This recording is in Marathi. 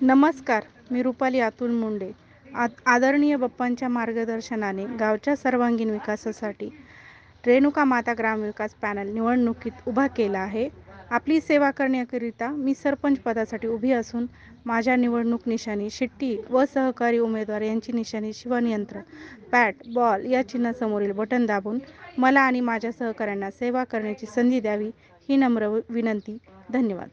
नमस्कार मी रुपाली अतुल मुंडे. आ आदरणीय बाप्पांच्या मार्गदर्शनाने गावच्या सर्वांगीण विकासासाठी रेणुका माता ग्रामविकास पॅनल निवडणुकीत उभा केला आहे. आपली सेवा करण्याकरिता मी सरपंच पदासाठी उभी असून माझ्या निवडणूक निशाणी शिट्टी व सहकारी उमेदवार यांची निशाणी शिवणयंत्र पॅट बॉल या चिन्हासमोरील बटन दाबून मला आणि माझ्या सहकाऱ्यांना सेवा करण्याची संधी द्यावी ही नम्र विनंती. धन्यवाद.